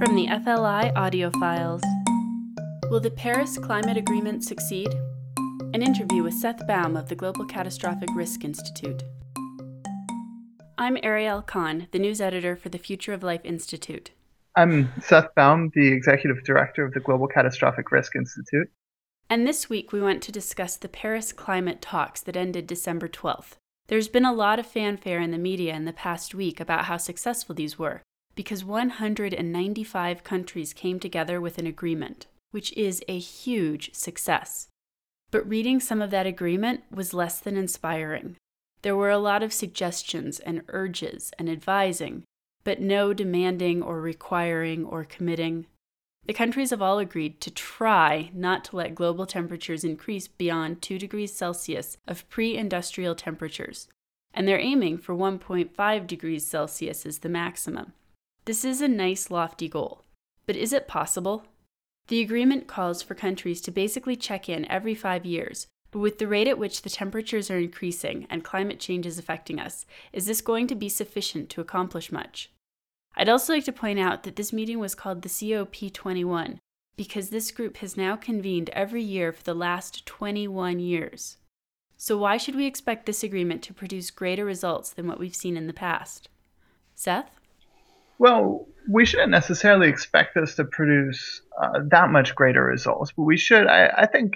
From the FLI audio files Will the Paris Climate Agreement succeed? An interview with Seth Baum of the Global Catastrophic Risk Institute. I'm Ariel Conn, the news editor for the Future of Life Institute. I'm Seth Baum, the executive director of the Global Catastrophic Risk Institute. And this week we want to discuss the Paris climate talks that ended December 12th. There's been a lot of fanfare in the media in the past week about how successful these were, because 195 countries came together with an agreement, which is a huge success. But reading some of that agreement was less than inspiring. There were a lot of suggestions and urges and advising, but no demanding or requiring or committing. The countries have all agreed to try not to let global temperatures increase beyond 2 degrees Celsius of pre industrial temperatures, and they're aiming for 1.5 degrees Celsius as the maximum. This is a nice, lofty goal, but is it possible? The agreement calls for countries to basically check in every five years, but with the rate at which the temperatures are increasing and climate change is affecting us, is this going to be sufficient to accomplish much? I'd also like to point out that this meeting was called the COP21 because this group has now convened every year for the last 21 years. So, why should we expect this agreement to produce greater results than what we've seen in the past? Seth? Well, we shouldn't necessarily expect this to produce uh, that much greater results, but we should. I, I think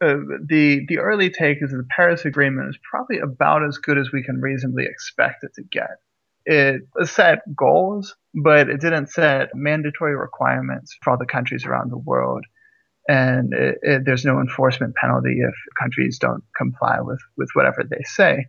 uh, the the early take is that the Paris Agreement is probably about as good as we can reasonably expect it to get. It set goals, but it didn't set mandatory requirements for all the countries around the world, and it, it, there's no enforcement penalty if countries don't comply with with whatever they say.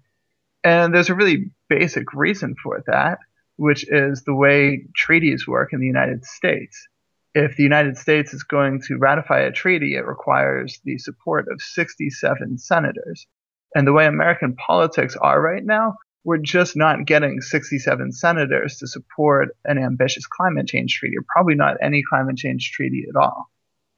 And there's a really basic reason for that which is the way treaties work in the United States. If the United States is going to ratify a treaty, it requires the support of 67 senators. And the way American politics are right now, we're just not getting 67 senators to support an ambitious climate change treaty, or probably not any climate change treaty at all.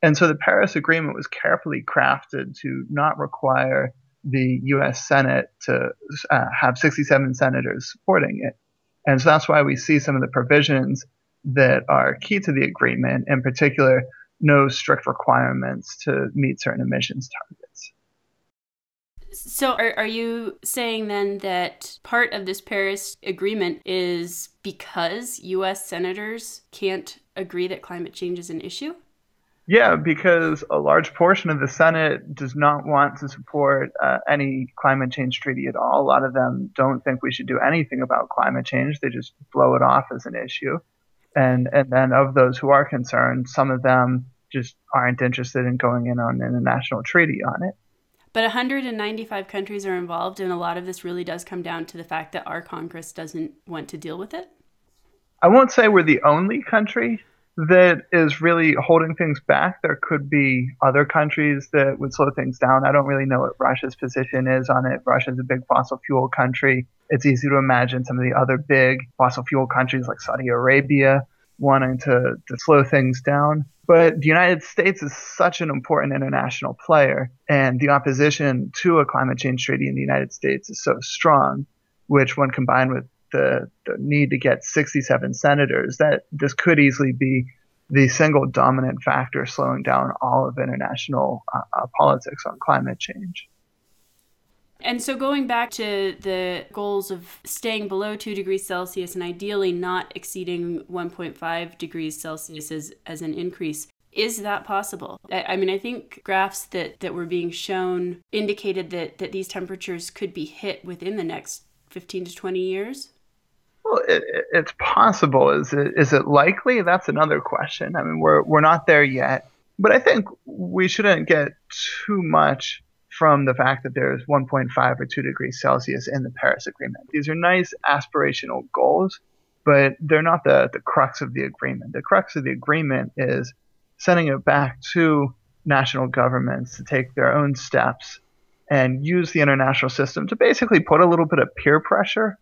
And so the Paris Agreement was carefully crafted to not require the US Senate to uh, have 67 senators supporting it. And so that's why we see some of the provisions that are key to the agreement, in particular, no strict requirements to meet certain emissions targets. So, are, are you saying then that part of this Paris Agreement is because US senators can't agree that climate change is an issue? Yeah, because a large portion of the Senate does not want to support uh, any climate change treaty at all. A lot of them don't think we should do anything about climate change. They just blow it off as an issue. And and then of those who are concerned, some of them just aren't interested in going in on an international treaty on it. But 195 countries are involved, and a lot of this really does come down to the fact that our Congress doesn't want to deal with it. I won't say we're the only country that is really holding things back. There could be other countries that would slow things down. I don't really know what Russia's position is on it. Russia's a big fossil fuel country. It's easy to imagine some of the other big fossil fuel countries like Saudi Arabia wanting to, to slow things down. But the United States is such an important international player, and the opposition to a climate change treaty in the United States is so strong, which, when combined with the, the need to get 67 senators, that this could easily be the single dominant factor slowing down all of international uh, uh, politics on climate change. And so, going back to the goals of staying below 2 degrees Celsius and ideally not exceeding 1.5 degrees Celsius as, as an increase, is that possible? I, I, mean, I think graphs that, that were being shown indicated that, that these temperatures could be hit within the next 15 to 20 years. Well, it, it's possible. Is it is it likely? That's another question. I mean, we're we're not there yet, but I think we shouldn't get too much from the fact that there's 1.5 or 2 degrees Celsius in the Paris Agreement. These are nice aspirational goals, but they're not the the crux of the agreement. The crux of the agreement is sending it back to national governments to take their own steps and use the international system to basically put a little bit of peer pressure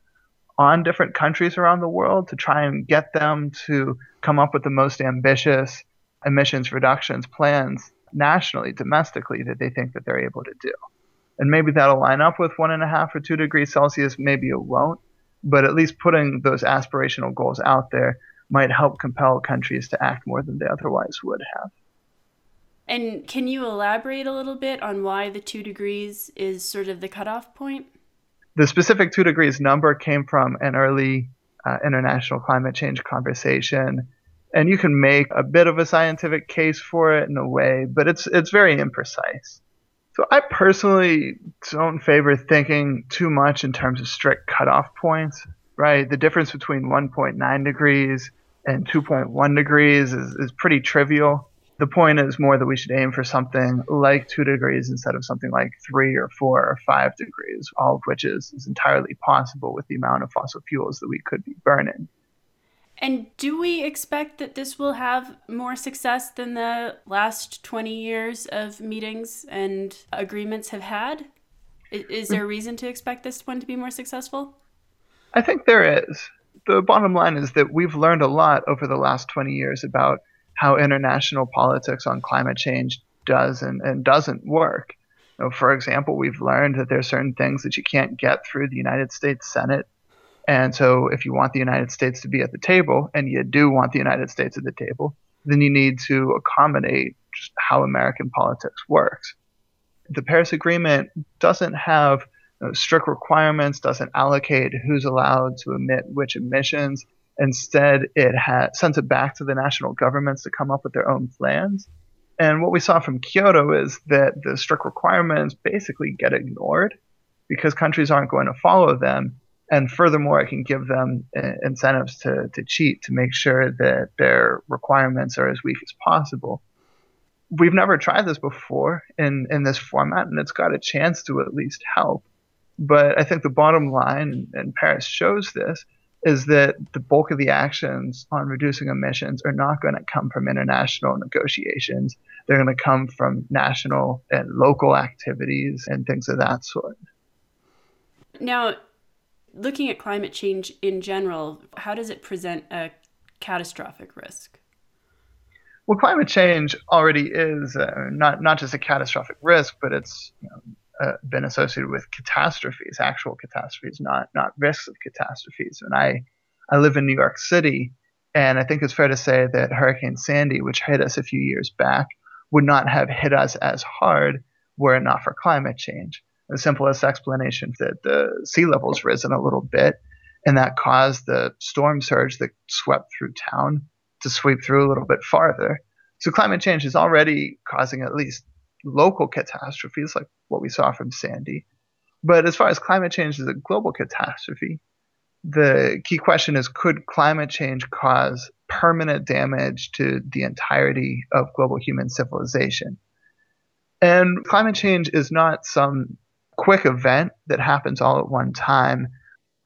on different countries around the world to try and get them to come up with the most ambitious emissions reductions plans nationally, domestically, that they think that they're able to do. And maybe that'll line up with one and a half or two degrees Celsius. Maybe it won't. But at least putting those aspirational goals out there might help compel countries to act more than they otherwise would have. And can you elaborate a little bit on why the two degrees is sort of the cutoff point? The specific two degrees number came from an early uh, international climate change conversation. And you can make a bit of a scientific case for it in a way, but it's it's very imprecise. So I personally don't favor thinking too much in terms of strict cutoff points, right? The difference between 1.9 degrees and 2.1 degrees is, is pretty trivial the point is more that we should aim for something like two degrees instead of something like three or four or five degrees, all of which is, is entirely possible with the amount of fossil fuels that we could be burning. And do we expect that this will have more success than the last 20 years of meetings and agreements have had? Is there a reason to expect this one to be more successful? I think there is. The bottom line is that we've learned a lot over the last 20 years about how international politics on climate change does and, and doesn't work. You know, for example, we've learned that there are certain things that you can't get through the United States Senate. And so, if you want the United States to be at the table, and you do want the United States at the table, then you need to accommodate just how American politics works. The Paris Agreement doesn't have you know, strict requirements, doesn't allocate who's allowed to emit which emissions. Instead, it ha- sends it back to the national governments to come up with their own plans. And what we saw from Kyoto is that the strict requirements basically get ignored because countries aren't going to follow them. And furthermore, it can give them uh, incentives to, to cheat to make sure that their requirements are as weak as possible. We've never tried this before in, in this format, and it's got a chance to at least help. But I think the bottom line, and Paris shows this, is that the bulk of the actions on reducing emissions are not going to come from international negotiations. They're going to come from national and local activities and things of that sort. Now, looking at climate change in general, how does it present a catastrophic risk? Well, climate change already is uh, not not just a catastrophic risk, but it's you know, uh, been associated with catastrophes, actual catastrophes, not not risks of catastrophes. And I I live in New York City, and I think it's fair to say that Hurricane Sandy, which hit us a few years back, would not have hit us as hard were it not for climate change. The simplest explanation is that the sea level's risen a little bit, and that caused the storm surge that swept through town to sweep through a little bit farther. So climate change is already causing at least local catastrophes like what we saw from Sandy. But as far as climate change is a global catastrophe, the key question is could climate change cause permanent damage to the entirety of global human civilization? And climate change is not some quick event that happens all at one time.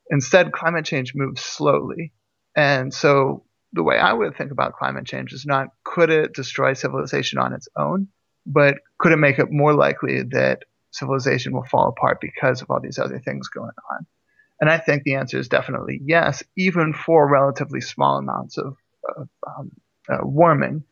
Instead, climate change moves slowly. And so the way I would think about climate change is not could it destroy civilization on its own, but could it make it more likely that civilization will fall apart because of all these other things going on? And I think the answer is definitely yes, even for relatively small amounts of, of um, uh, warming.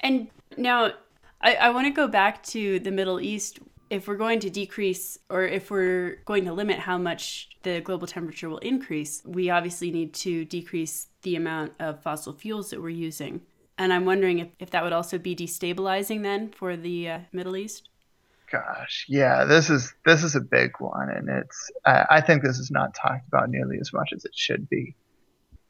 And now I, I want to go back to the Middle East. If we're going to decrease or if we're going to limit how much the global temperature will increase, we obviously need to decrease the amount of fossil fuels that we're using. And I'm wondering if, if that would also be destabilizing then for the uh, Middle East. Gosh, yeah, this is this is a big one, and it's I, I think this is not talked about nearly as much as it should be.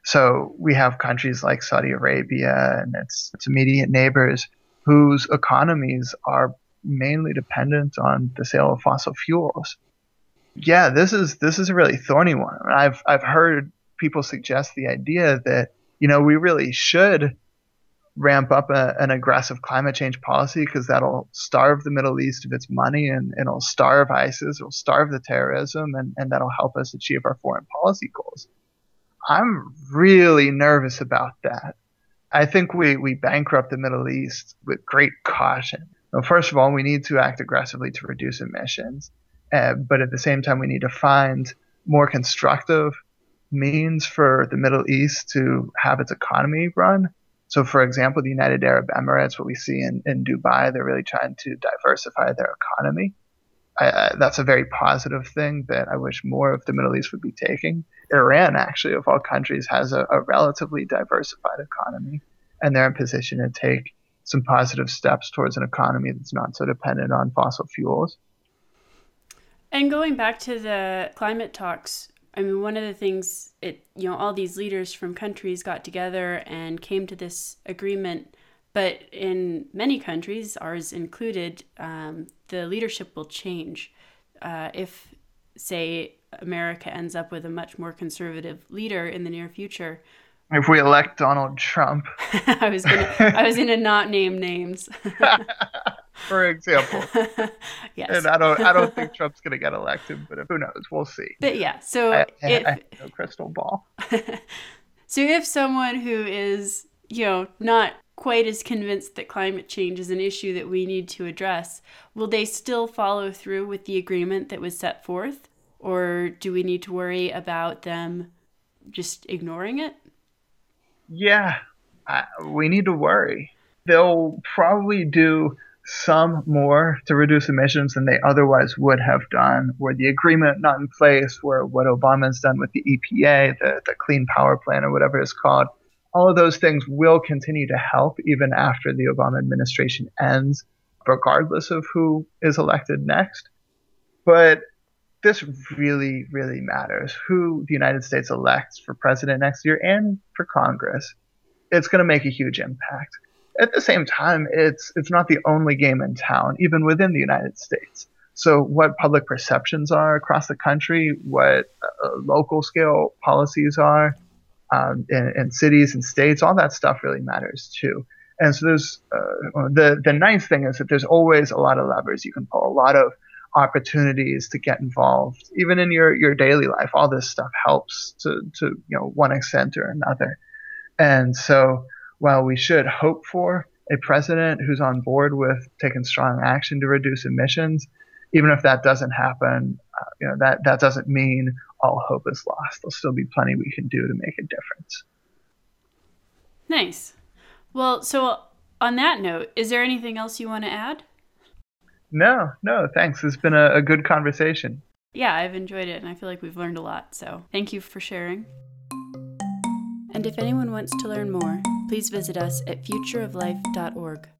So we have countries like Saudi Arabia and its, its immediate neighbors whose economies are mainly dependent on the sale of fossil fuels. Yeah, this is this is a really thorny one. I've I've heard people suggest the idea that you know we really should ramp up a, an aggressive climate change policy because that'll starve the Middle East of its money and, it'll starve ISIS, it'll starve the terrorism, and, and that'll help us achieve our foreign policy goals. I'm really nervous about that. I think we, we bankrupt the Middle East with great caution. Well, first of all, we need to act aggressively to reduce emissions, uh, but at the same time, we need to find more constructive means for the Middle East to have its economy run so, for example, the United Arab Emirates, what we see in, in Dubai, they're really trying to diversify their economy. I, I, that's a very positive thing that I wish more of the Middle East would be taking. Iran, actually, of all countries, has a, a relatively diversified economy, and they're in position to take some positive steps towards an economy that's not so dependent on fossil fuels. And going back to the climate talks, I mean, one of the things it you know all these leaders from countries got together and came to this agreement, but in many countries, ours included, um, the leadership will change. Uh, if say America ends up with a much more conservative leader in the near future, if we elect Donald Trump, I was gonna I was gonna not name names. For example. yes. And I don't I don't think Trump's gonna get elected, but who knows? We'll see. But yeah, so I, if I no crystal ball. so if someone who is, you know, not quite as convinced that climate change is an issue that we need to address, will they still follow through with the agreement that was set forth? Or do we need to worry about them just ignoring it? yeah, I, we need to worry. They'll probably do some more to reduce emissions than they otherwise would have done were the agreement not in place, where what Obama's done with the EPA, the, the Clean Power Plan, or whatever it's called. All of those things will continue to help even after the Obama administration ends, regardless of who is elected next. But this really, really matters who the United States elects for president next year and for Congress. It's going to make a huge impact. At the same time, it's it's not the only game in town, even within the United States. So, what public perceptions are across the country, what uh, local scale policies are um, in, in, cities and states, all that stuff really matters too. And so, there's uh, the the nice thing is that there's always a lot of levers you can pull, a lot of opportunities to get involved, even in your, your daily life. All this stuff helps to, to you know one extent or another. And so, while we should hope for a president who's on board with taking strong action to reduce emissions, even if that doesn't happen, uh, you know that that doesn't mean all hope is lost. There'll still be plenty we can do to make a difference. Nice. Well, so on that note, is there anything else you want to add? No, no, thanks. It's been a, a good conversation. Yeah, I've enjoyed it and I feel like we've learned a lot. So thank you for sharing. And if anyone wants to learn more, please visit us at futureoflife.org.